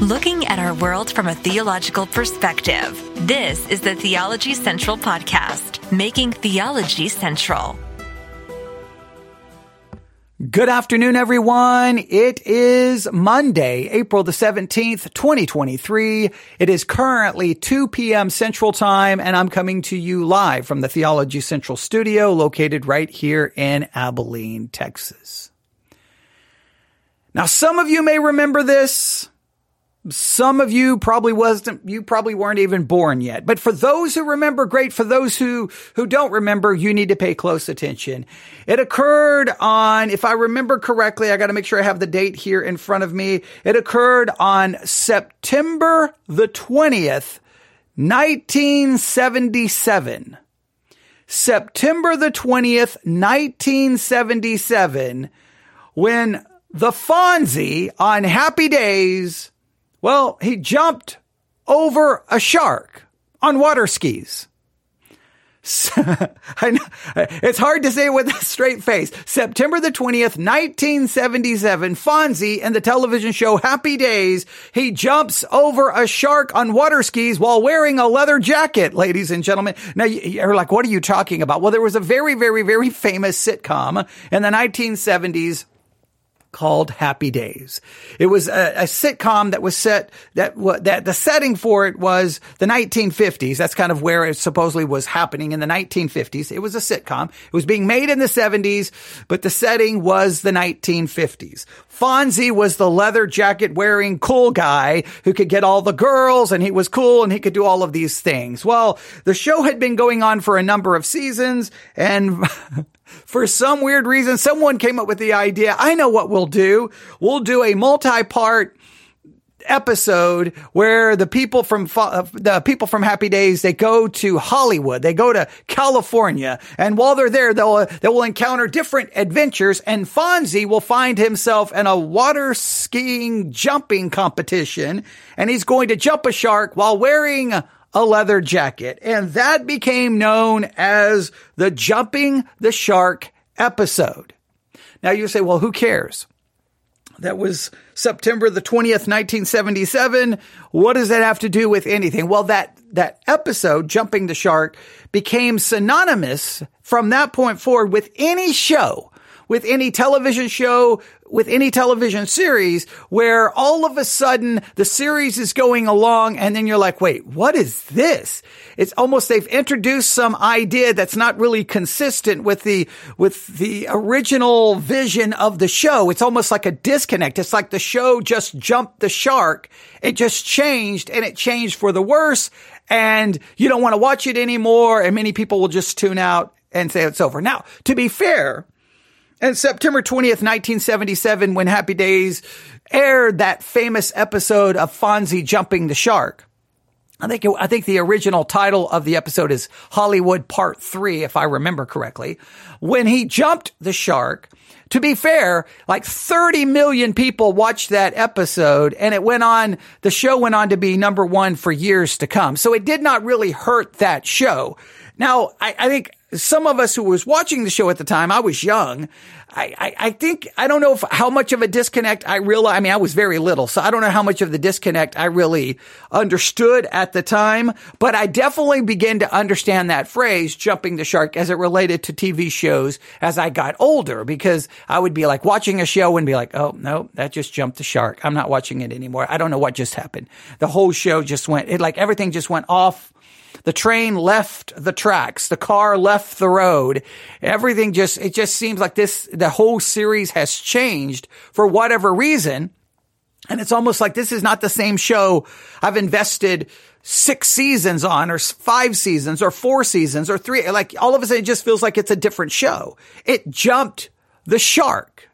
looking at our world from a theological perspective. This is the Theology Central Podcast, making theology central. Good afternoon, everyone. It is Monday, April the 17th, 2023. It is currently 2 p.m. Central Time, and I'm coming to you live from the Theology Central studio located right here in Abilene, Texas. Now, some of you may remember this. Some of you probably wasn't, you probably weren't even born yet. But for those who remember, great. For those who, who don't remember, you need to pay close attention. It occurred on, if I remember correctly, I got to make sure I have the date here in front of me. It occurred on September the 20th, 1977. September the 20th, 1977, when the Fonzie on Happy Days well, he jumped over a shark on water skis. it's hard to say with a straight face. September the 20th, 1977, Fonzie in the television show Happy Days, he jumps over a shark on water skis while wearing a leather jacket, ladies and gentlemen. Now you're like, what are you talking about? Well, there was a very, very, very famous sitcom in the 1970s called Happy Days. It was a, a, sitcom that was set that that the setting for it was the 1950s. That's kind of where it supposedly was happening in the 1950s. It was a sitcom. It was being made in the 70s, but the setting was the 1950s. Fonzie was the leather jacket wearing cool guy who could get all the girls and he was cool and he could do all of these things. Well, the show had been going on for a number of seasons and for some weird reason, someone came up with the idea. I know what we'll do. We'll do a multi-part episode where the people from uh, the people from Happy Days they go to Hollywood, they go to California, and while they're there, they'll they will encounter different adventures. And Fonzie will find himself in a water skiing jumping competition, and he's going to jump a shark while wearing a leather jacket. And that became known as the Jumping the Shark episode. Now you say, well, who cares? That was September the 20th, 1977. What does that have to do with anything? Well, that, that episode, Jumping the Shark, became synonymous from that point forward with any show, with any television show, with any television series where all of a sudden the series is going along and then you're like, wait, what is this? It's almost they've introduced some idea that's not really consistent with the, with the original vision of the show. It's almost like a disconnect. It's like the show just jumped the shark. It just changed and it changed for the worse and you don't want to watch it anymore. And many people will just tune out and say it's over. Now, to be fair, and September 20th, 1977, when Happy Days aired that famous episode of Fonzie jumping the shark. I think, it, I think the original title of the episode is Hollywood Part 3, if I remember correctly. When he jumped the shark, to be fair, like 30 million people watched that episode and it went on, the show went on to be number one for years to come. So it did not really hurt that show. Now, I, I think some of us who was watching the show at the time, I was young. I, I, I, think, I don't know if, how much of a disconnect I realized. I mean, I was very little, so I don't know how much of the disconnect I really understood at the time, but I definitely began to understand that phrase, jumping the shark, as it related to TV shows as I got older, because I would be like watching a show and be like, oh, no, that just jumped the shark. I'm not watching it anymore. I don't know what just happened. The whole show just went, it like everything just went off the train left the tracks. The car left the road. Everything just, it just seems like this, the whole series has changed for whatever reason. And it's almost like this is not the same show I've invested six seasons on or five seasons or four seasons or three. Like all of a sudden it just feels like it's a different show. It jumped the shark.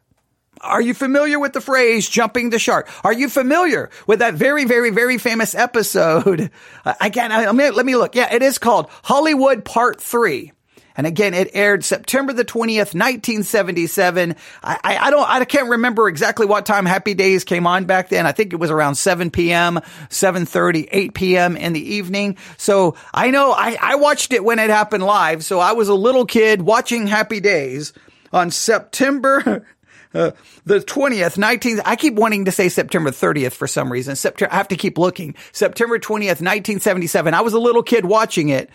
Are you familiar with the phrase jumping the shark? Are you familiar with that very, very, very famous episode? Again, let me, let me look. Yeah, it is called Hollywood Part 3. And again, it aired September the 20th, 1977. I, I, I, don't, I can't remember exactly what time Happy Days came on back then. I think it was around 7 p.m., 7.30, 8 p.m. in the evening. So I know I, I watched it when it happened live. So I was a little kid watching Happy Days on September uh, the 20th, 19th, I keep wanting to say September 30th for some reason. September, I have to keep looking. September 20th, 1977. I was a little kid watching it.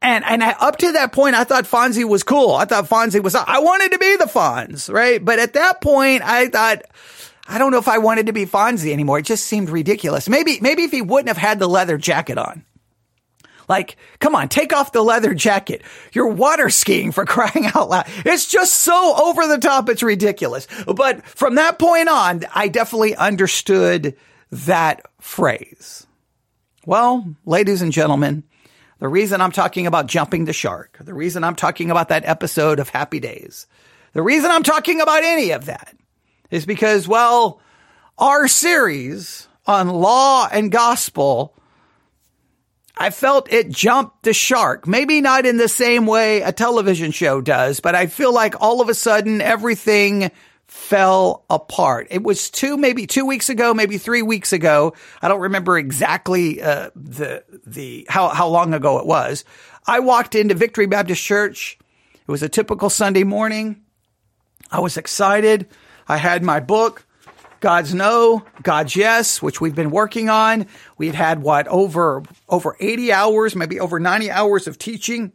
And, and I, up to that point, I thought Fonzie was cool. I thought Fonzie was, I wanted to be the Fonz, right? But at that point, I thought, I don't know if I wanted to be Fonzie anymore. It just seemed ridiculous. Maybe, maybe if he wouldn't have had the leather jacket on. Like, come on, take off the leather jacket. You're water skiing for crying out loud. It's just so over the top. It's ridiculous. But from that point on, I definitely understood that phrase. Well, ladies and gentlemen, the reason I'm talking about jumping the shark, the reason I'm talking about that episode of Happy Days, the reason I'm talking about any of that is because, well, our series on law and gospel I felt it jumped the shark. Maybe not in the same way a television show does, but I feel like all of a sudden everything fell apart. It was two, maybe two weeks ago, maybe three weeks ago. I don't remember exactly uh, the the how how long ago it was. I walked into Victory Baptist Church. It was a typical Sunday morning. I was excited. I had my book. God's no, God's yes, which we've been working on. We've had what over over 80 hours, maybe over 90 hours of teaching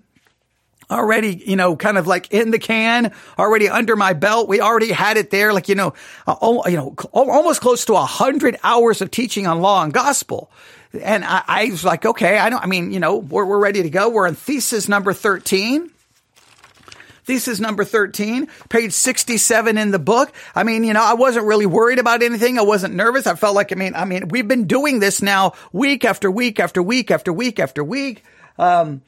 already, you know, kind of like in the can, already under my belt. We already had it there, like, you know, uh, you know, almost close to a hundred hours of teaching on law and gospel. And I, I was like, okay, I don't, I mean, you know, we're, we're ready to go. We're in thesis number 13 thesis number 13, page 67 in the book. I mean, you know, I wasn't really worried about anything. I wasn't nervous. I felt like, I mean, I mean, we've been doing this now week after week after week after week after week. Um,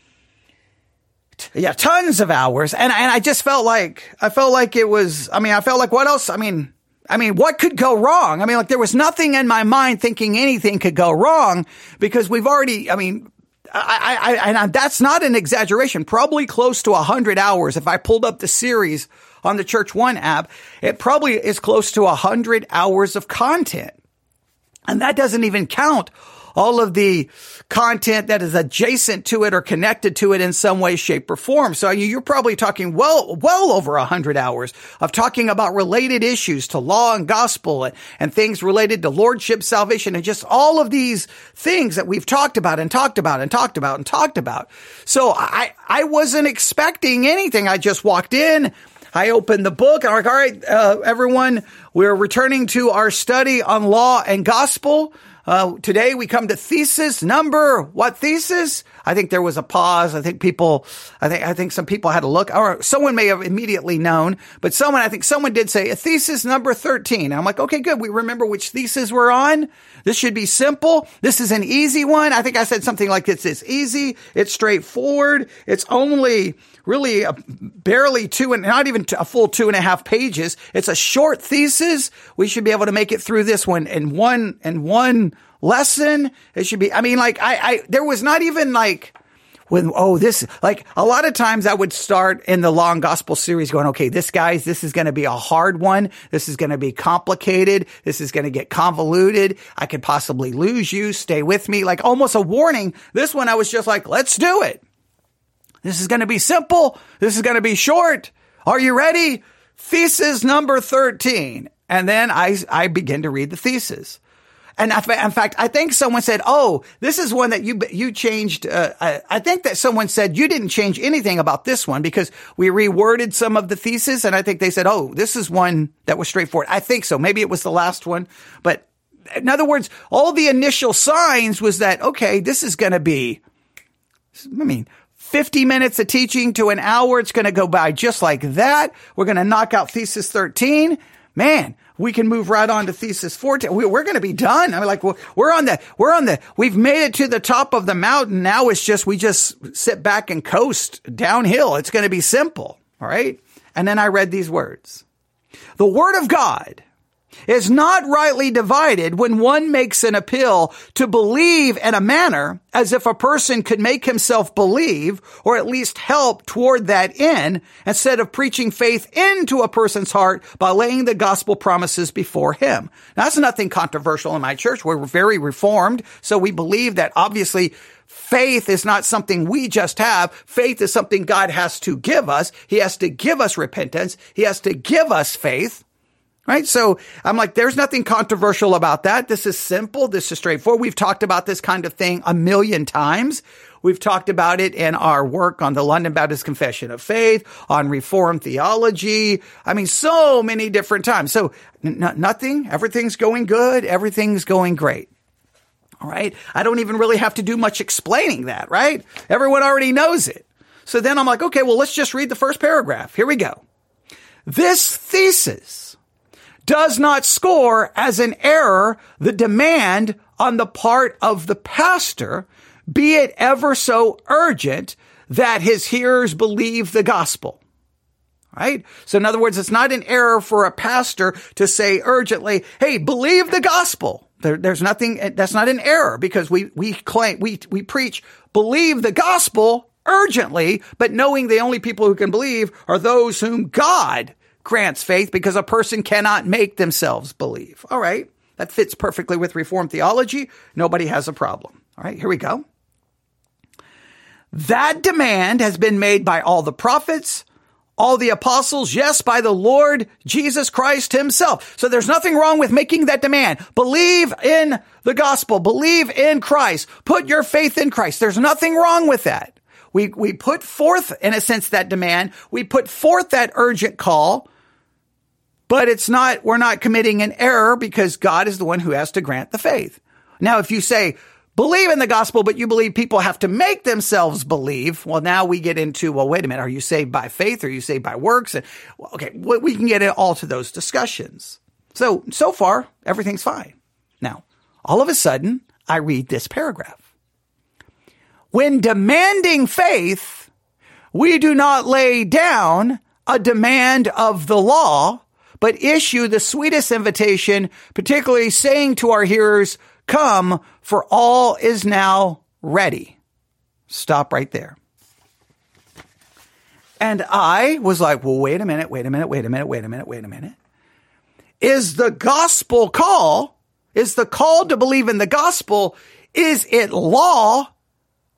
yeah, tons of hours. And, and I just felt like, I felt like it was, I mean, I felt like what else? I mean, I mean, what could go wrong? I mean, like there was nothing in my mind thinking anything could go wrong because we've already, I mean, I, I, and that's not an exaggeration. Probably close to a hundred hours. If I pulled up the series on the Church One app, it probably is close to a hundred hours of content. And that doesn't even count all of the content that is adjacent to it or connected to it in some way, shape, or form. So you're probably talking well, well over a hundred hours of talking about related issues to law and gospel and, and things related to lordship, salvation, and just all of these things that we've talked about and talked about and talked about and talked about. So I, I wasn't expecting anything. I just walked in. I opened the book. And I'm like, all right, uh, everyone, we're returning to our study on law and gospel. Uh, today we come to thesis number, what thesis? I think there was a pause. I think people, I think, I think some people had to look or someone may have immediately known, but someone, I think someone did say a thesis number 13. I'm like, okay, good. We remember which thesis we're on. This should be simple. This is an easy one. I think I said something like this. It's easy. It's straightforward. It's only really a, barely two and not even a full two and a half pages. It's a short thesis. We should be able to make it through this one in one, in one lesson. It should be, I mean, like I, I, there was not even like, when, oh, this, like a lot of times I would start in the law and gospel series going, okay, this guys, this is going to be a hard one. This is going to be complicated. This is going to get convoluted. I could possibly lose you. Stay with me. Like almost a warning. This one I was just like, let's do it. This is going to be simple. This is going to be short. Are you ready? Thesis number 13. And then I, I begin to read the thesis. And in fact, I think someone said, "Oh, this is one that you you changed." Uh, I, I, think that someone said you didn't change anything about this one because we reworded some of the thesis, and I think they said, "Oh, this is one that was straightforward." I think so. Maybe it was the last one, but in other words, all the initial signs was that okay, this is going to be. I mean, 50 minutes of teaching to an hour. It's going to go by just like that. We're going to knock out thesis 13. Man, we can move right on to thesis 14. We, are going to be done. I mean, like, we're on the, we're on the, we've made it to the top of the mountain. Now it's just, we just sit back and coast downhill. It's going to be simple. All right. And then I read these words. The word of God is not rightly divided when one makes an appeal to believe in a manner as if a person could make himself believe or at least help toward that end instead of preaching faith into a person's heart by laying the gospel promises before him. Now, that's nothing controversial in my church. We're very reformed. So we believe that obviously Faith is not something we just have. Faith is something God has to give us. He has to give us repentance. He has to give us faith. Right? So I'm like, there's nothing controversial about that. This is simple. This is straightforward. We've talked about this kind of thing a million times. We've talked about it in our work on the London Baptist Confession of Faith, on Reformed theology. I mean, so many different times. So n- nothing, everything's going good. Everything's going great. All right. I don't even really have to do much explaining that, right? Everyone already knows it. So then I'm like, okay, well, let's just read the first paragraph. Here we go. This thesis does not score as an error the demand on the part of the pastor, be it ever so urgent that his hearers believe the gospel. Right? So in other words, it's not an error for a pastor to say urgently, Hey, believe the gospel. There, there's nothing, that's not an error because we, we claim, we, we preach, believe the gospel urgently, but knowing the only people who can believe are those whom God grants faith because a person cannot make themselves believe. All right. That fits perfectly with Reformed theology. Nobody has a problem. All right. Here we go. That demand has been made by all the prophets, all the apostles, yes, by the Lord Jesus Christ himself. So there's nothing wrong with making that demand. Believe in the gospel. Believe in Christ. Put your faith in Christ. There's nothing wrong with that. We, we put forth, in a sense, that demand. We put forth that urgent call, but it's not, we're not committing an error because God is the one who has to grant the faith. Now, if you say, believe in the gospel, but you believe people have to make themselves believe. Well, now we get into, well, wait a minute. Are you saved by faith? Are you saved by works? And well, okay, we can get it all to those discussions. So, so far, everything's fine. Now, all of a sudden, I read this paragraph. When demanding faith, we do not lay down a demand of the law, but issue the sweetest invitation, particularly saying to our hearers, Come, for all is now ready. Stop right there. And I was like, well, wait a minute, wait a minute, wait a minute, wait a minute, wait a minute. Is the gospel call, is the call to believe in the gospel, is it law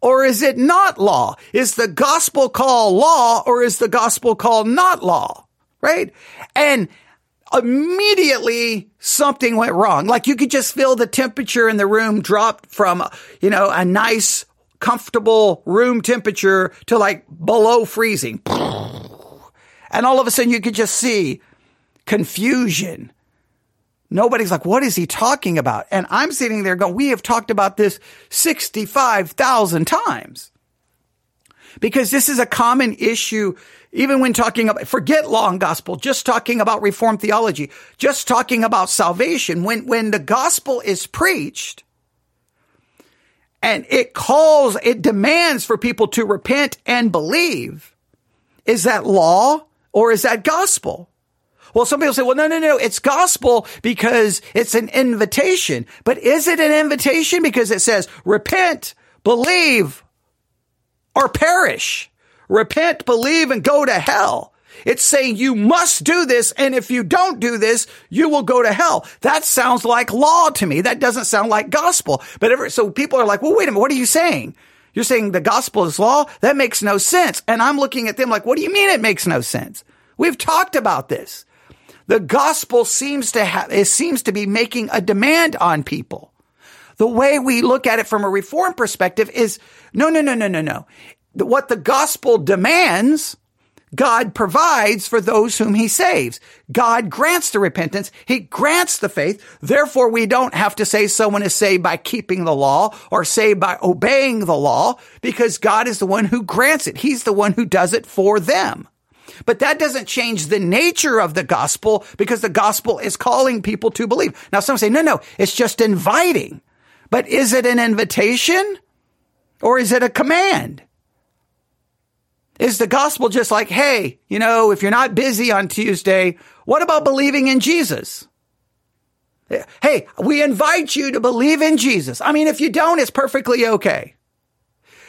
or is it not law? Is the gospel call law or is the gospel call not law? Right? And immediately something went wrong. Like you could just feel the temperature in the room drop from, you know, a nice, comfortable room temperature to like below freezing. And all of a sudden you could just see confusion. Nobody's like, what is he talking about? And I'm sitting there going, we have talked about this 65,000 times because this is a common issue even when talking about, forget and gospel, just talking about reformed theology, just talking about salvation, when, when the gospel is preached and it calls, it demands for people to repent and believe, is that law or is that gospel? Well, some people say, well, no, no, no, it's gospel because it's an invitation. But is it an invitation because it says repent, believe, or perish? repent, believe, and go to hell. It's saying you must do this. And if you don't do this, you will go to hell. That sounds like law to me. That doesn't sound like gospel. But ever, so people are like, well, wait a minute. What are you saying? You're saying the gospel is law? That makes no sense. And I'm looking at them like, what do you mean it makes no sense? We've talked about this. The gospel seems to have, it seems to be making a demand on people. The way we look at it from a reform perspective is no, no, no, no, no, no what the gospel demands, God provides for those whom he saves. God grants the repentance. He grants the faith. Therefore, we don't have to say someone is saved by keeping the law or saved by obeying the law because God is the one who grants it. He's the one who does it for them. But that doesn't change the nature of the gospel because the gospel is calling people to believe. Now, some say, no, no, it's just inviting. But is it an invitation or is it a command? Is the gospel just like, hey, you know, if you're not busy on Tuesday, what about believing in Jesus? Hey, we invite you to believe in Jesus. I mean, if you don't, it's perfectly okay.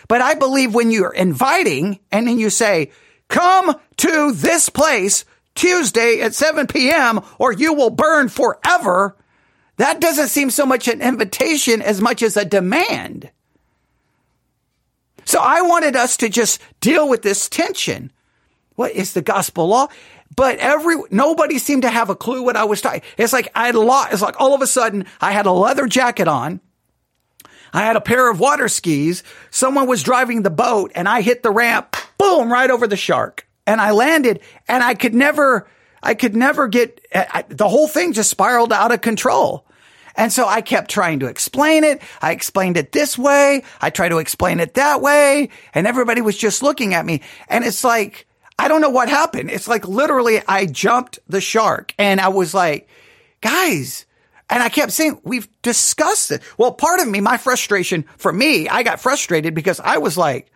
But I believe when you're inviting and then you say, come to this place Tuesday at 7 p.m. or you will burn forever. That doesn't seem so much an invitation as much as a demand. So I wanted us to just deal with this tension. What is the gospel law? but every, nobody seemed to have a clue what I was talking. It's like I had a lot, it's like all of a sudden I had a leather jacket on. I had a pair of water skis. Someone was driving the boat and I hit the ramp, boom, right over the shark. And I landed and I could never, I could never get, I, the whole thing just spiraled out of control. And so I kept trying to explain it. I explained it this way. I tried to explain it that way. And everybody was just looking at me. And it's like, I don't know what happened. It's like literally I jumped the shark and I was like, guys, and I kept saying, we've discussed it. Well, part of me, my frustration for me, I got frustrated because I was like,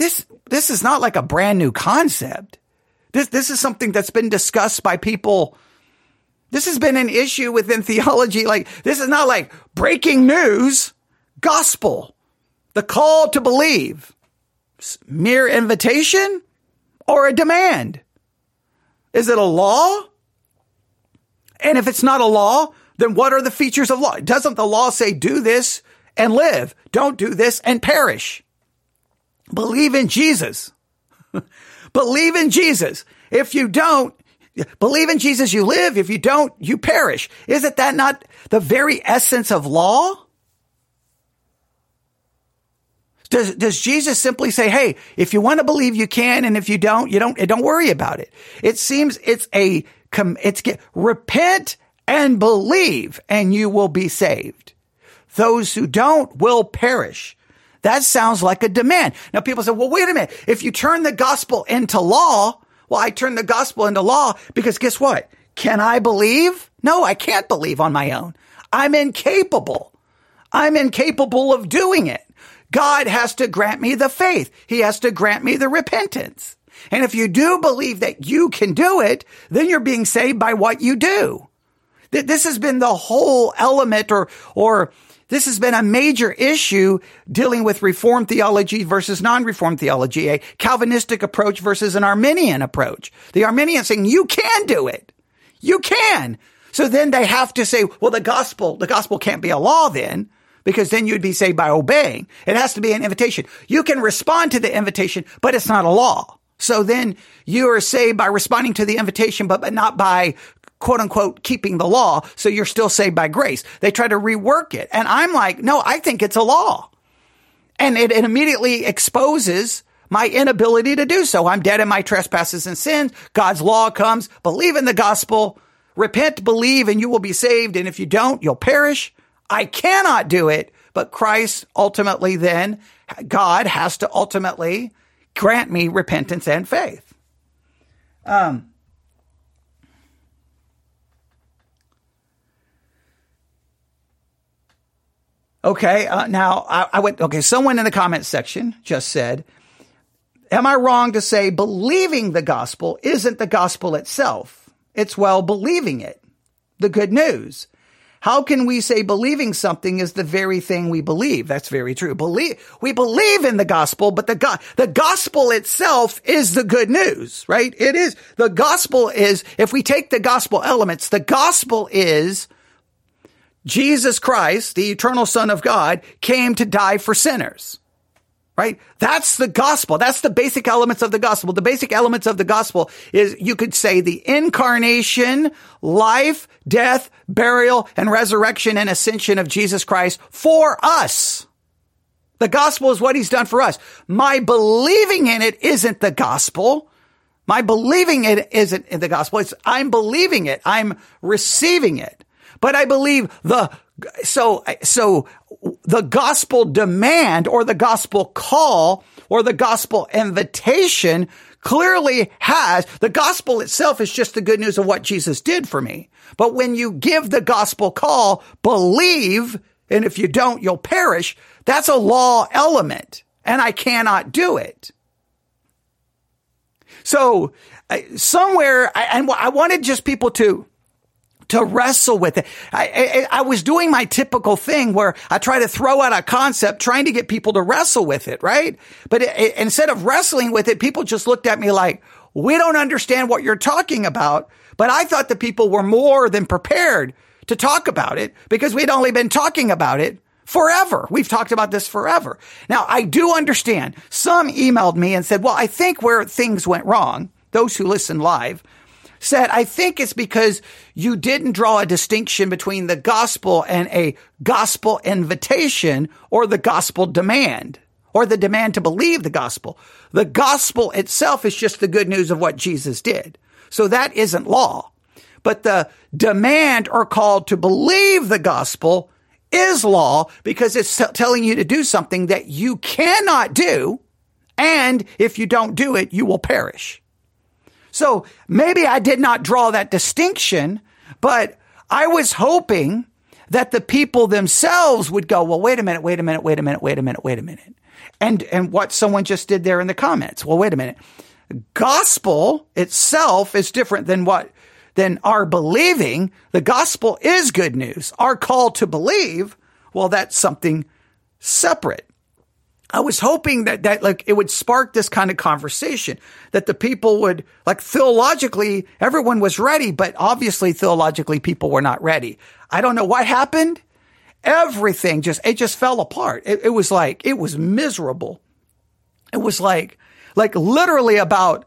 this, this is not like a brand new concept. This, this is something that's been discussed by people. This has been an issue within theology. Like, this is not like breaking news, gospel, the call to believe, mere invitation or a demand. Is it a law? And if it's not a law, then what are the features of law? Doesn't the law say do this and live? Don't do this and perish. Believe in Jesus. believe in Jesus. If you don't, believe in Jesus, you live. If you don't, you perish. Isn't that not the very essence of law? Does, does Jesus simply say, Hey, if you want to believe, you can. And if you don't, you don't, don't worry about it. It seems it's a, it's get, repent and believe and you will be saved. Those who don't will perish. That sounds like a demand. Now people say, well, wait a minute. If you turn the gospel into law, well, I turn the gospel into law because guess what? Can I believe? No, I can't believe on my own. I'm incapable. I'm incapable of doing it. God has to grant me the faith. He has to grant me the repentance. And if you do believe that you can do it, then you're being saved by what you do. This has been the whole element or, or this has been a major issue dealing with Reformed theology versus non-Reformed theology, a Calvinistic approach versus an Arminian approach. The Arminian saying you can do it. You can. So then they have to say, well, the gospel, the gospel can't be a law then because then you'd be saved by obeying. It has to be an invitation. You can respond to the invitation, but it's not a law. So then you are saved by responding to the invitation, but, but not by quote unquote keeping the law. So you're still saved by grace. They try to rework it. And I'm like, no, I think it's a law. And it, it immediately exposes my inability to do so. I'm dead in my trespasses and sins. God's law comes. Believe in the gospel. Repent, believe, and you will be saved. And if you don't, you'll perish. I cannot do it. But Christ ultimately then, God has to ultimately grant me repentance and faith. Um, Okay, uh, now I, I went, okay, someone in the comment section just said, Am I wrong to say believing the gospel isn't the gospel itself? It's well believing it, the good news. How can we say believing something is the very thing we believe? That's very true. Believe, we believe in the gospel, but the the gospel itself is the good news, right? It is. The gospel is, if we take the gospel elements, the gospel is Jesus Christ, the eternal son of God, came to die for sinners. Right? That's the gospel. That's the basic elements of the gospel. The basic elements of the gospel is, you could say, the incarnation, life, death, burial, and resurrection and ascension of Jesus Christ for us. The gospel is what he's done for us. My believing in it isn't the gospel. My believing it isn't in the gospel. It's I'm believing it. I'm receiving it. But I believe the, so, so the gospel demand or the gospel call or the gospel invitation clearly has the gospel itself is just the good news of what Jesus did for me. But when you give the gospel call, believe, and if you don't, you'll perish. That's a law element and I cannot do it. So somewhere, and I wanted just people to, to wrestle with it. I, I, I, was doing my typical thing where I try to throw out a concept, trying to get people to wrestle with it, right? But it, it, instead of wrestling with it, people just looked at me like, we don't understand what you're talking about. But I thought the people were more than prepared to talk about it because we'd only been talking about it forever. We've talked about this forever. Now, I do understand some emailed me and said, well, I think where things went wrong those who listen live, said, I think it's because you didn't draw a distinction between the gospel and a gospel invitation or the gospel demand or the demand to believe the gospel. The gospel itself is just the good news of what Jesus did. So that isn't law. But the demand or call to believe the gospel is law because it's telling you to do something that you cannot do. And if you don't do it, you will perish. So maybe I did not draw that distinction, but I was hoping that the people themselves would go, well, wait a minute, wait a minute, wait a minute, wait a minute, wait a minute. And, and what someone just did there in the comments. Well, wait a minute. Gospel itself is different than what, than our believing. The gospel is good news. Our call to believe, well, that's something separate. I was hoping that, that like it would spark this kind of conversation that the people would like theologically, everyone was ready, but obviously theologically people were not ready. I don't know what happened. Everything just, it just fell apart. It, it was like, it was miserable. It was like, like literally about,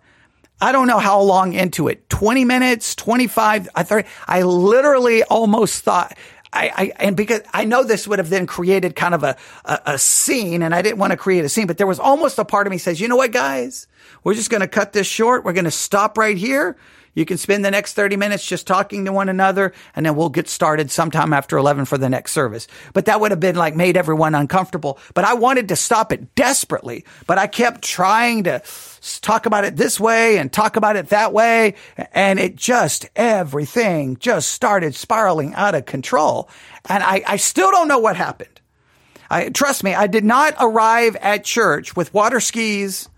I don't know how long into it, 20 minutes, 25, I thought, I literally almost thought, I, I, and because I know this would have then created kind of a, a, a scene and I didn't want to create a scene, but there was almost a part of me says, you know what, guys, we're just going to cut this short. We're going to stop right here. You can spend the next 30 minutes just talking to one another and then we'll get started sometime after 11 for the next service. But that would have been like made everyone uncomfortable. But I wanted to stop it desperately, but I kept trying to talk about it this way and talk about it that way. And it just, everything just started spiraling out of control. And I, I still don't know what happened. I, trust me, I did not arrive at church with water skis,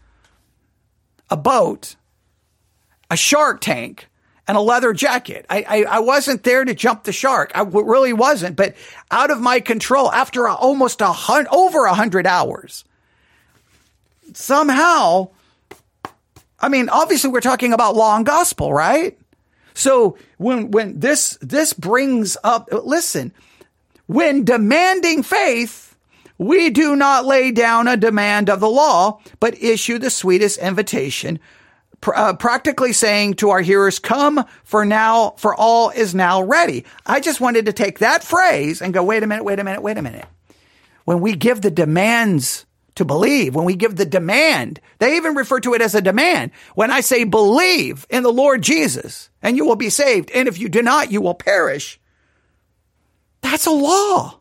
a boat, a shark tank, and a leather jacket. I, I, I, wasn't there to jump the shark. I really wasn't, but out of my control after a, almost a hundred, over a hundred hours. Somehow I mean, obviously we're talking about law and gospel, right? So when, when this, this brings up, listen, when demanding faith, we do not lay down a demand of the law, but issue the sweetest invitation, uh, practically saying to our hearers, come for now, for all is now ready. I just wanted to take that phrase and go, wait a minute, wait a minute, wait a minute. When we give the demands to believe, when we give the demand, they even refer to it as a demand. When I say believe in the Lord Jesus and you will be saved, and if you do not, you will perish. That's a law.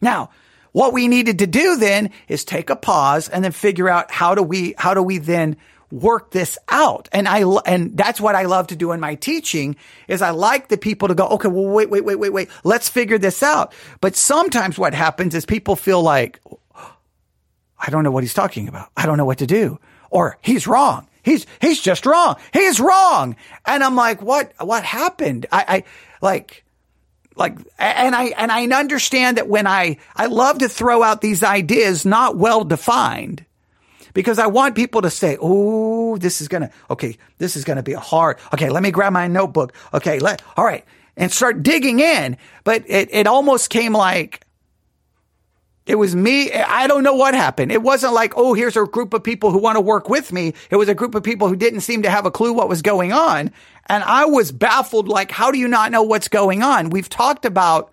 Now, what we needed to do then is take a pause and then figure out how do we, how do we then work this out. And I, and that's what I love to do in my teaching is I like the people to go, okay, well, wait, wait, wait, wait, wait. Let's figure this out. But sometimes what happens is people feel like, I don't know what he's talking about. I don't know what to do. Or he's wrong. He's, he's just wrong. He's wrong. And I'm like, what, what happened? I, I, like, like, and I, and I understand that when I, I love to throw out these ideas not well defined because I want people to say, "Oh, this is gonna okay, this is gonna be a hard." Okay, let me grab my notebook. Okay, let all right, and start digging in. But it it almost came like it was me. I don't know what happened. It wasn't like, oh, here's a group of people who want to work with me. It was a group of people who didn't seem to have a clue what was going on. And I was baffled. Like, how do you not know what's going on? We've talked about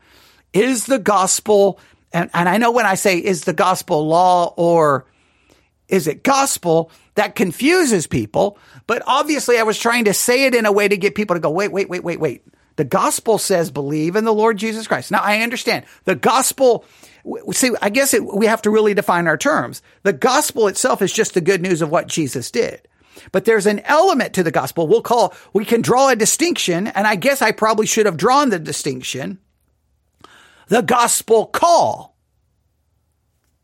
is the gospel, and, and I know when I say is the gospel law or is it gospel? That confuses people. But obviously, I was trying to say it in a way to get people to go, wait, wait, wait, wait, wait. The gospel says believe in the Lord Jesus Christ. Now, I understand the gospel. See, I guess it, we have to really define our terms. The gospel itself is just the good news of what Jesus did. But there's an element to the gospel we'll call, we can draw a distinction. And I guess I probably should have drawn the distinction. The gospel call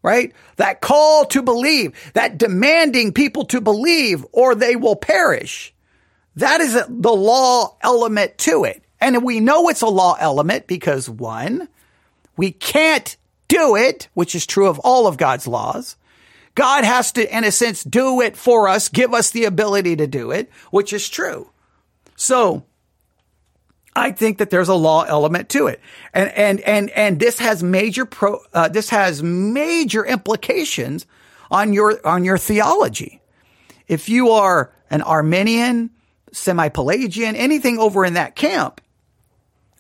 right? That call to believe, that demanding people to believe or they will perish. That is the law element to it. And we know it's a law element because one, we can't do it, which is true of all of God's laws. God has to, in a sense, do it for us, give us the ability to do it, which is true. So I think that there's a law element to it. And, and, and, and this has major pro, uh, this has major implications on your, on your theology. if you are an Arminian, semi-Pelagian, anything over in that camp,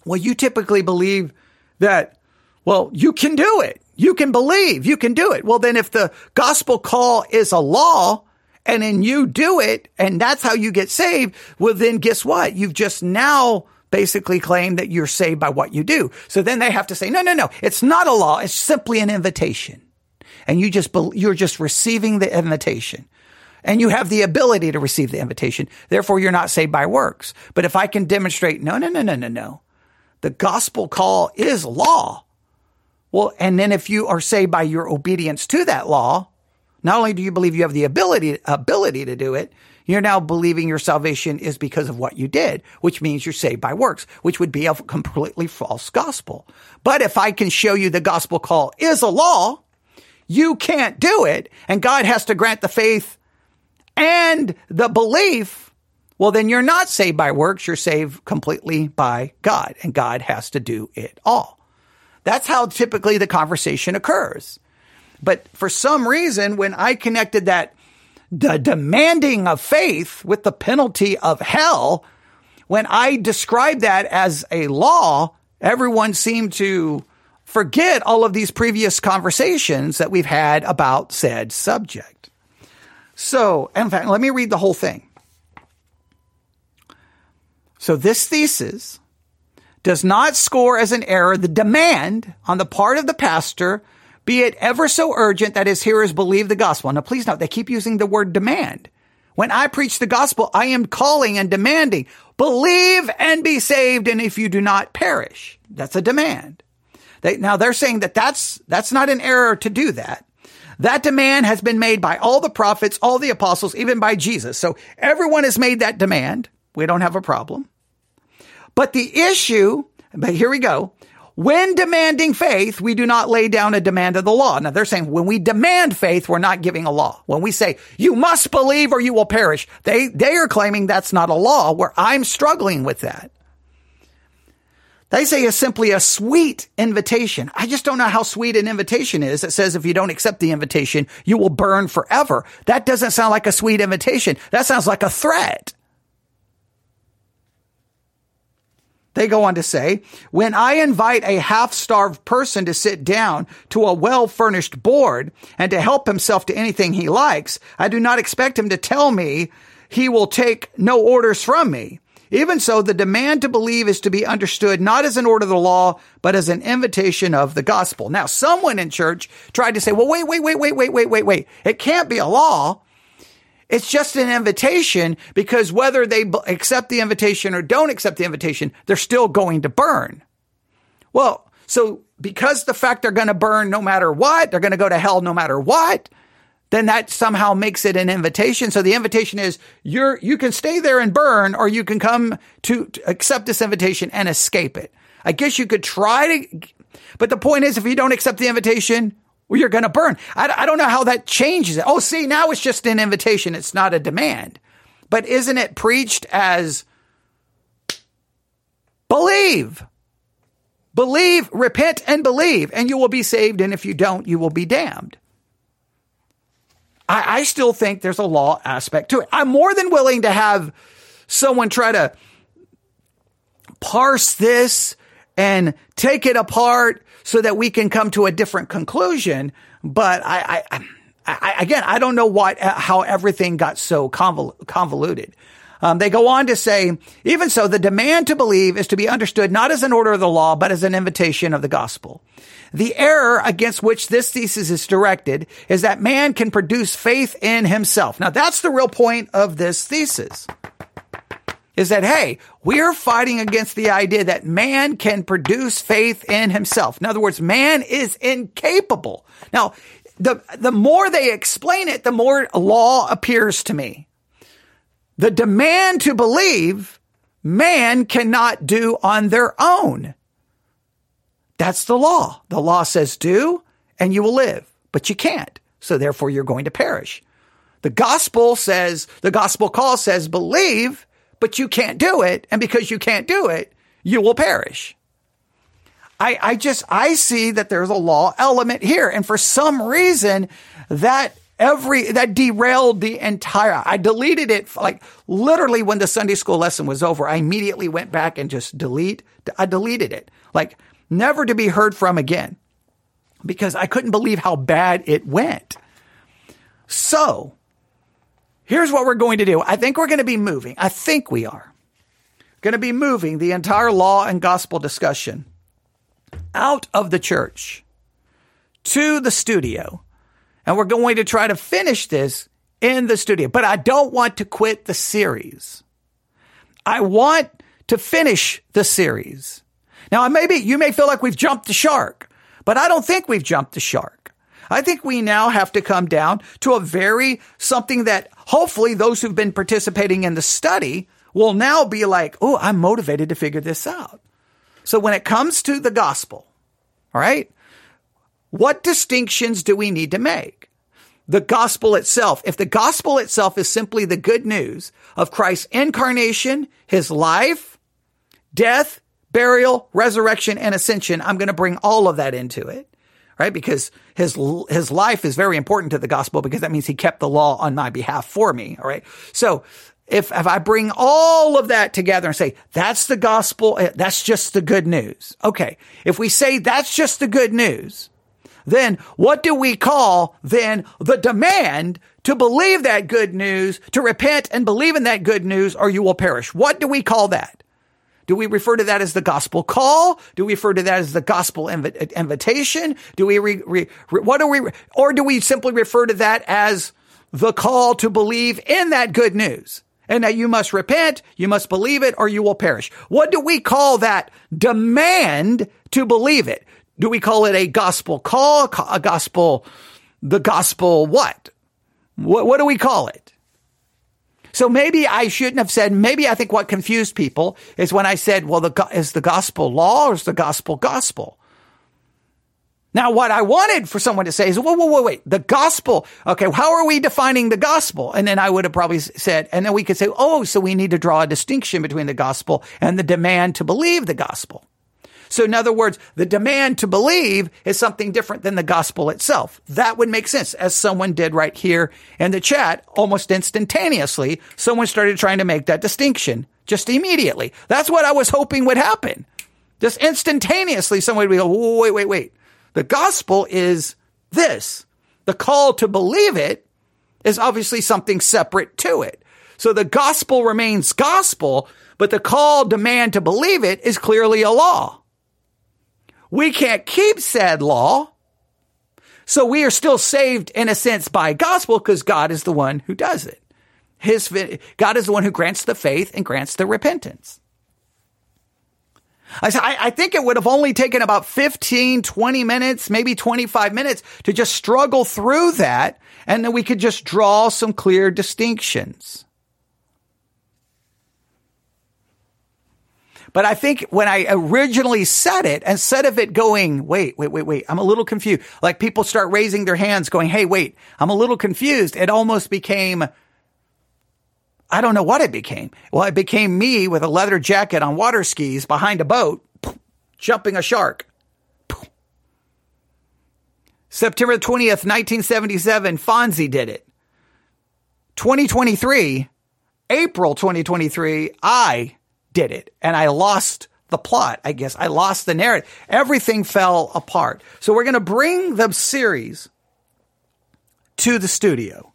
well, you typically believe that, well, you can do it. You can believe. You can do it. Well, then if the gospel call is a law and then you do it and that's how you get saved, well, then guess what? You've just now basically claim that you're saved by what you do. So then they have to say, no, no, no, it's not a law. It's simply an invitation. And you just, you're just receiving the invitation and you have the ability to receive the invitation. Therefore, you're not saved by works. But if I can demonstrate, no, no, no, no, no, no. The gospel call is law. Well, and then if you are saved by your obedience to that law, not only do you believe you have the ability, ability to do it, you're now believing your salvation is because of what you did, which means you're saved by works, which would be a completely false gospel. But if I can show you the gospel call is a law, you can't do it, and God has to grant the faith and the belief, well, then you're not saved by works. You're saved completely by God, and God has to do it all. That's how typically the conversation occurs. But for some reason, when I connected that the demanding of faith with the penalty of hell, when I described that as a law, everyone seemed to forget all of these previous conversations that we've had about said subject. So, in fact, let me read the whole thing. So this thesis does not score as an error the demand on the part of the pastor, be it ever so urgent that his hearers believe the gospel. Now, please note, they keep using the word demand. When I preach the gospel, I am calling and demanding, believe and be saved. And if you do not perish, that's a demand. They, now they're saying that that's, that's not an error to do that. That demand has been made by all the prophets, all the apostles, even by Jesus. So everyone has made that demand. We don't have a problem. But the issue, but here we go. When demanding faith, we do not lay down a demand of the law. Now they're saying when we demand faith, we're not giving a law. When we say you must believe or you will perish, they, they are claiming that's not a law where I'm struggling with that. They say it's simply a sweet invitation. I just don't know how sweet an invitation is that says if you don't accept the invitation, you will burn forever. That doesn't sound like a sweet invitation. That sounds like a threat. They go on to say, when I invite a half starved person to sit down to a well furnished board and to help himself to anything he likes, I do not expect him to tell me he will take no orders from me. Even so, the demand to believe is to be understood not as an order of the law, but as an invitation of the gospel. Now, someone in church tried to say, well, wait, wait, wait, wait, wait, wait, wait, wait. It can't be a law. It's just an invitation because whether they accept the invitation or don't accept the invitation, they're still going to burn. Well, so because the fact they're going to burn no matter what, they're going to go to hell no matter what, then that somehow makes it an invitation. So the invitation is you're, you can stay there and burn or you can come to, to accept this invitation and escape it. I guess you could try to, but the point is if you don't accept the invitation, well, you're going to burn. I, I don't know how that changes it. Oh, see, now it's just an invitation. It's not a demand. But isn't it preached as believe? Believe, repent and believe, and you will be saved. And if you don't, you will be damned. I, I still think there's a law aspect to it. I'm more than willing to have someone try to parse this and take it apart so that we can come to a different conclusion. But I, I, I again, I don't know what, how everything got so convoluted. Um, they go on to say, even so, the demand to believe is to be understood not as an order of the law, but as an invitation of the gospel. The error against which this thesis is directed is that man can produce faith in himself. Now, that's the real point of this thesis is that, hey, we're fighting against the idea that man can produce faith in himself. In other words, man is incapable. Now, the, the more they explain it, the more law appears to me. The demand to believe man cannot do on their own. That's the law. The law says do and you will live, but you can't. So therefore you're going to perish. The gospel says, the gospel call says believe but you can't do it. And because you can't do it, you will perish. I, I just, I see that there's a law element here. And for some reason, that every, that derailed the entire, I deleted it like literally when the Sunday school lesson was over. I immediately went back and just delete, I deleted it. Like never to be heard from again because I couldn't believe how bad it went. So here's what we're going to do. I think we're going to be moving. I think we are going to be moving the entire law and gospel discussion out of the church to the studio. And we're going to try to finish this in the studio. But I don't want to quit the series. I want to finish the series. Now, maybe you may feel like we've jumped the shark, but I don't think we've jumped the shark. I think we now have to come down to a very something that hopefully those who've been participating in the study will now be like, oh, I'm motivated to figure this out. So when it comes to the gospel, all right, what distinctions do we need to make? The gospel itself. If the gospel itself is simply the good news of Christ's incarnation, his life, death, burial, resurrection, and ascension, I'm going to bring all of that into it, right? Because his, his life is very important to the gospel because that means he kept the law on my behalf for me. All right. So if, if I bring all of that together and say, that's the gospel, eh, that's just the good news. Okay. If we say that's just the good news, then what do we call then the demand to believe that good news, to repent and believe in that good news or you will perish? What do we call that? Do we refer to that as the gospel call? Do we refer to that as the gospel inv- invitation? Do we, re- re- what do we, or do we simply refer to that as the call to believe in that good news? and that you must repent, you must believe it, or you will perish. What do we call that demand to believe it? Do we call it a gospel call, a gospel, the gospel what? What, what do we call it? So maybe I shouldn't have said, maybe I think what confused people is when I said, well, the, is the gospel law or is the gospel gospel? Now, what I wanted for someone to say is, whoa, whoa, whoa, wait, the gospel. Okay. How are we defining the gospel? And then I would have probably said, and then we could say, oh, so we need to draw a distinction between the gospel and the demand to believe the gospel. So in other words, the demand to believe is something different than the gospel itself. That would make sense as someone did right here in the chat almost instantaneously. Someone started trying to make that distinction just immediately. That's what I was hoping would happen. Just instantaneously, someone would be, go, wait, wait, wait. The gospel is this. The call to believe it is obviously something separate to it. So the gospel remains gospel, but the call demand to believe it is clearly a law. We can't keep said law. So we are still saved in a sense by gospel because God is the one who does it. His, God is the one who grants the faith and grants the repentance. I, I think it would have only taken about 15, 20 minutes, maybe 25 minutes to just struggle through that. And then we could just draw some clear distinctions. But I think when I originally said it, instead of it going, wait, wait, wait, wait, I'm a little confused. Like people start raising their hands going, hey, wait, I'm a little confused. It almost became, I don't know what it became. Well, it became me with a leather jacket on water skis behind a boat, jumping a shark. September 20th, 1977, Fonzie did it. 2023, April 2023, I did it. And I lost the plot, I guess. I lost the narrative. Everything fell apart. So we're going to bring the series to the studio.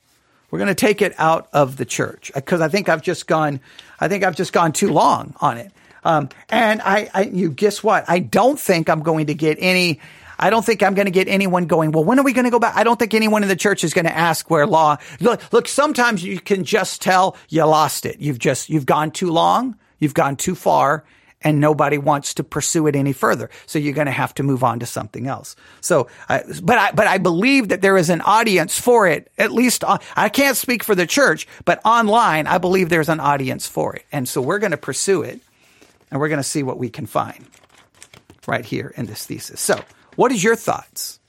We're going to take it out of the church because I think I've just gone, I think I've just gone too long on it. Um, and I, I, you guess what? I don't think I'm going to get any, I don't think I'm going to get anyone going, well, when are we going to go back? I don't think anyone in the church is going to ask where law, look, look, sometimes you can just tell you lost it. You've just, you've gone too long. You've gone too far and nobody wants to pursue it any further. So you're going to have to move on to something else. So, but I, but I believe that there is an audience for it. At least uh, I can't speak for the church, but online, I believe there's an audience for it. And so we're going to pursue it and we're going to see what we can find right here in this thesis. So what is your thoughts?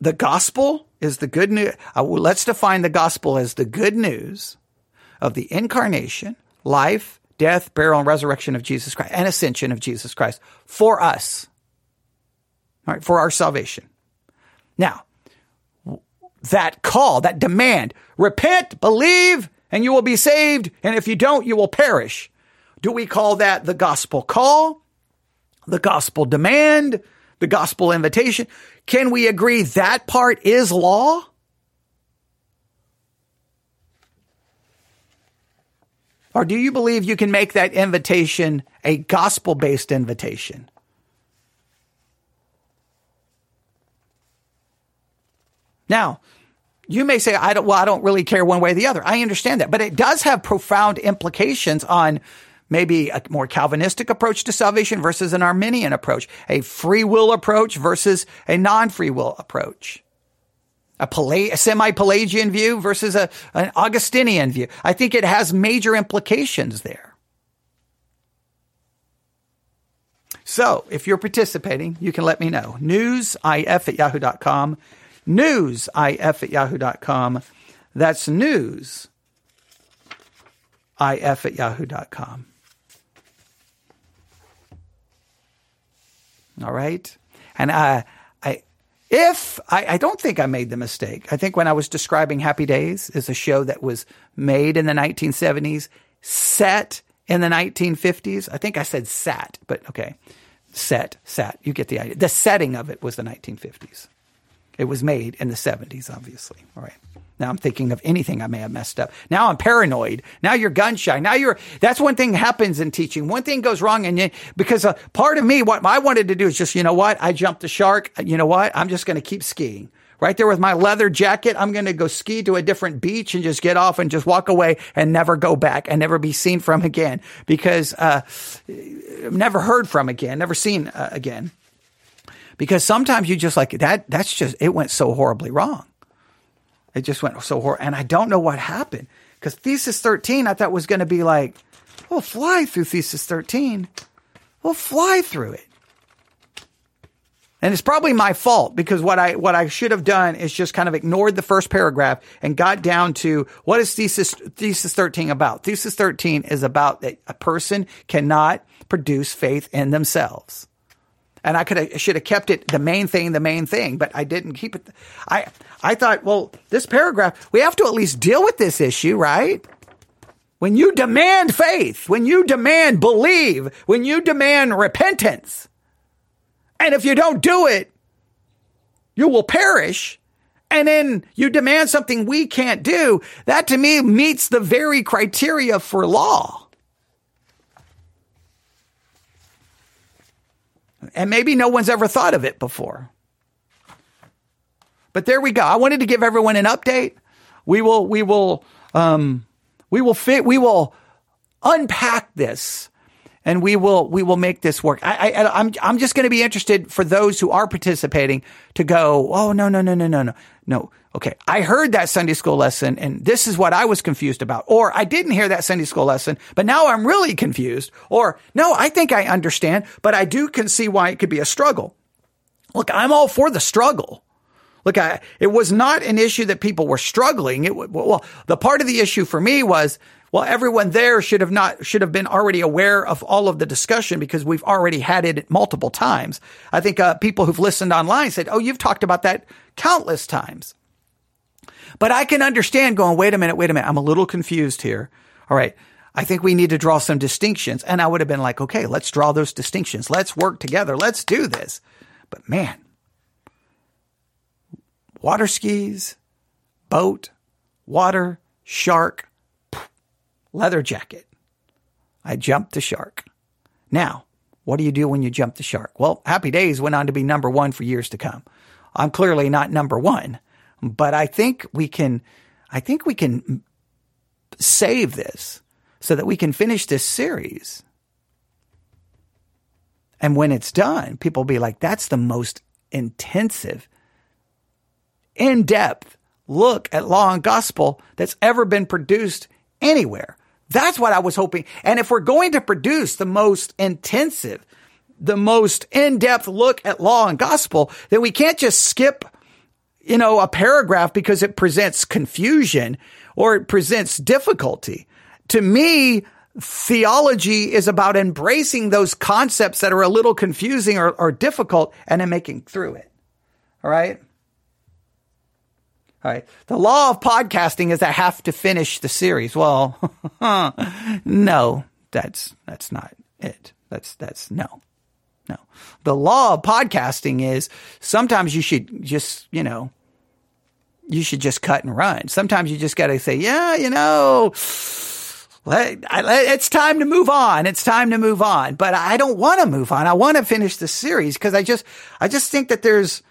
The gospel is the good news. Uh, let's define the gospel as the good news of the incarnation, life, death, burial, and resurrection of Jesus Christ and ascension of Jesus Christ for us. All right, for our salvation. Now, that call, that demand. Repent, believe, and you will be saved. And if you don't, you will perish. Do we call that the gospel call? The gospel demand? The gospel invitation? Can we agree that part is law? Or do you believe you can make that invitation a gospel based invitation? Now, you may say, I don't, well, I don't really care one way or the other. I understand that, but it does have profound implications on maybe a more Calvinistic approach to salvation versus an Arminian approach, a free will approach versus a non free will approach. A, Pela- a semi-Pelagian view versus a, an Augustinian view. I think it has major implications there. So if you're participating, you can let me know. Newsif at yahoo.com newsif at yahoo.com. That's news if at yahoo.com. All right. And I, I, if I, I don't think I made the mistake. I think when I was describing Happy Days as a show that was made in the 1970s, set in the 1950s. I think I said sat, but okay. Set, sat. You get the idea. The setting of it was the 1950s. It was made in the 70s, obviously. All right. Now I'm thinking of anything I may have messed up. Now I'm paranoid. Now you're gun shy. Now you're, that's one thing happens in teaching. One thing goes wrong and you, because a part of me, what I wanted to do is just, you know what? I jumped the shark. You know what? I'm just going to keep skiing. Right there with my leather jacket, I'm going to go ski to a different beach and just get off and just walk away and never go back and never be seen from again because, uh, never heard from again, never seen uh, again because sometimes you just like that. That's just, it went so horribly wrong. It just went so horrible. And I don't know what happened because thesis 13, I thought was going to be like, we'll fly through thesis 13. We'll fly through it. And it's probably my fault because what I what I should have done is just kind of ignored the first paragraph and got down to what is thesis thesis 13 about? Thesis 13 is about that a person cannot produce faith in themselves. And I could have, should have kept it the main thing, the main thing, but I didn't keep it. I, I thought, well, this paragraph, we have to at least deal with this issue, right? When you demand faith, when you demand believe, when you demand repentance, and if you don't do it, you will perish. And then you demand something we can't do. That to me meets the very criteria for law. And maybe no one's ever thought of it before. But there we go. I wanted to give everyone an update. We will, we will, um, we will fit, we will unpack this and we will, we will make this work. I, I, I'm, I'm just going to be interested for those who are participating to go, oh, no, no, no, no, no, no, no. Okay. I heard that Sunday school lesson and this is what I was confused about. Or I didn't hear that Sunday school lesson, but now I'm really confused. Or no, I think I understand, but I do can see why it could be a struggle. Look, I'm all for the struggle. Look, I, it was not an issue that people were struggling. It well, the part of the issue for me was, well, everyone there should have not, should have been already aware of all of the discussion because we've already had it multiple times. I think, uh, people who've listened online said, Oh, you've talked about that countless times. But I can understand going, wait a minute, wait a minute. I'm a little confused here. All right. I think we need to draw some distinctions. And I would have been like, okay, let's draw those distinctions. Let's work together. Let's do this. But man, water skis, boat, water, shark, leather jacket. I jumped the shark. Now, what do you do when you jump the shark? Well, Happy Days went on to be number one for years to come. I'm clearly not number one, but I think we can, I think we can save this so that we can finish this series. And when it's done, people will be like, that's the most intensive, in depth look at law and gospel that's ever been produced anywhere. That's what I was hoping. And if we're going to produce the most intensive, the most in-depth look at law and gospel, then we can't just skip you know, a paragraph because it presents confusion or it presents difficulty. To me, theology is about embracing those concepts that are a little confusing or, or difficult and then making through it. All right. All right. The law of podcasting is I have to finish the series. Well, no, that's, that's not it. That's, that's no, no. The law of podcasting is sometimes you should just, you know, you should just cut and run. Sometimes you just got to say, yeah, you know, it's time to move on. It's time to move on. But I don't want to move on. I want to finish the series because I just, I just think that there's,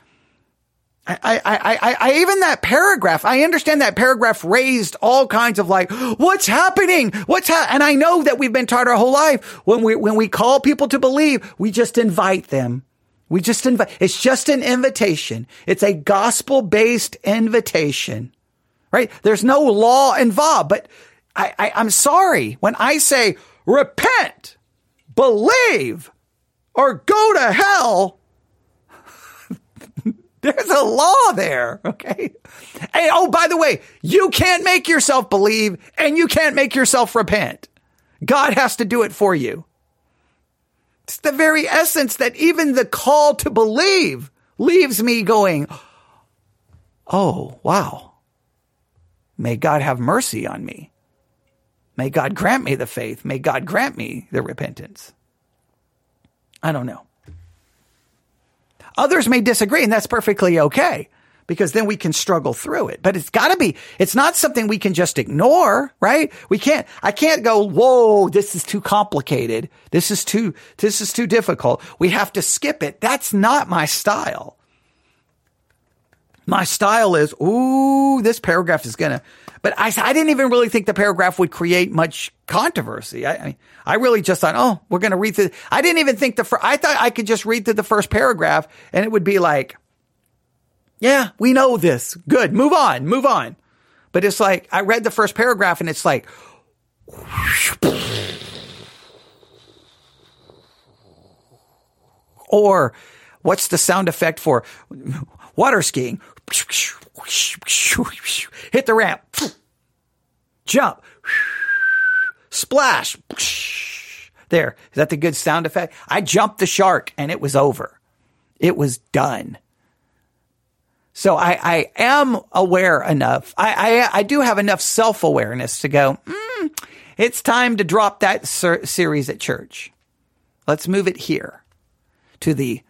I, I, I, I, even that paragraph, I understand that paragraph raised all kinds of like, what's happening? What's ha-? And I know that we've been taught our whole life when we, when we call people to believe, we just invite them. We just invite, it's just an invitation. It's a gospel based invitation, right? There's no law involved, but I, I, I'm sorry when I say repent, believe, or go to hell. There's a law there. Okay. Hey, oh, by the way, you can't make yourself believe and you can't make yourself repent. God has to do it for you. It's the very essence that even the call to believe leaves me going, Oh, wow. May God have mercy on me. May God grant me the faith. May God grant me the repentance. I don't know. Others may disagree, and that's perfectly okay because then we can struggle through it. But it's got to be, it's not something we can just ignore, right? We can't, I can't go, whoa, this is too complicated. This is too, this is too difficult. We have to skip it. That's not my style. My style is, ooh, this paragraph is going to, but I, I didn't even really think the paragraph would create much controversy. I, I, I really just thought, oh, we're going to read through. I didn't even think the, fir- I thought I could just read through the first paragraph and it would be like, yeah, we know this. Good. Move on. Move on. But it's like, I read the first paragraph and it's like, or what's the sound effect for water skiing? hit the ramp, jump, splash. There. Is that the good sound effect? I jumped the shark and it was over. It was done. So I, I am aware enough. I, I, I do have enough self awareness to go, mm, it's time to drop that ser- series at church. Let's move it here to the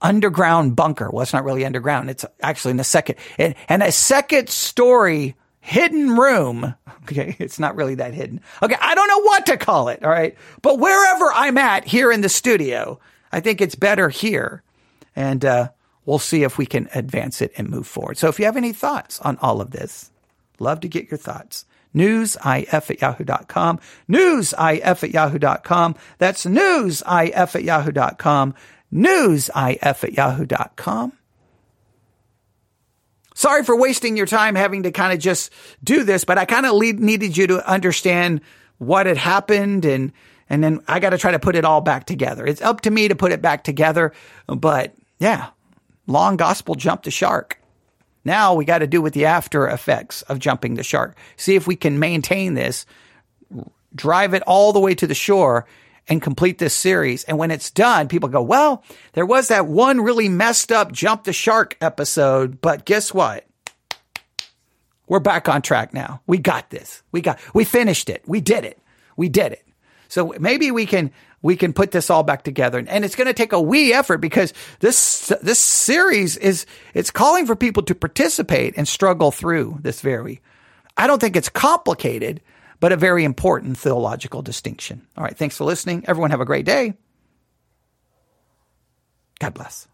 underground bunker. Well, it's not really underground. It's actually in the second, and, and a second story hidden room. Okay. It's not really that hidden. Okay. I don't know what to call it. All right. But wherever I'm at here in the studio, I think it's better here. And, uh, we'll see if we can advance it and move forward. So if you have any thoughts on all of this, love to get your thoughts. Newsif at yahoo.com. Newsif at yahoo.com. That's newsif at yahoo.com newsif at yahoo.com. Sorry for wasting your time having to kind of just do this, but I kind of needed you to understand what had happened and and then I got to try to put it all back together. It's up to me to put it back together, but yeah, law and gospel jumped the shark. Now we got to do with the after effects of jumping the shark. See if we can maintain this, drive it all the way to the shore and complete this series. And when it's done, people go, well, there was that one really messed up jump the shark episode, but guess what? We're back on track now. We got this. We got, we finished it. We did it. We did it. So maybe we can, we can put this all back together and it's going to take a wee effort because this, this series is, it's calling for people to participate and struggle through this very, I don't think it's complicated but a very important theological distinction. All right. Thanks for listening. Everyone have a great day. God bless.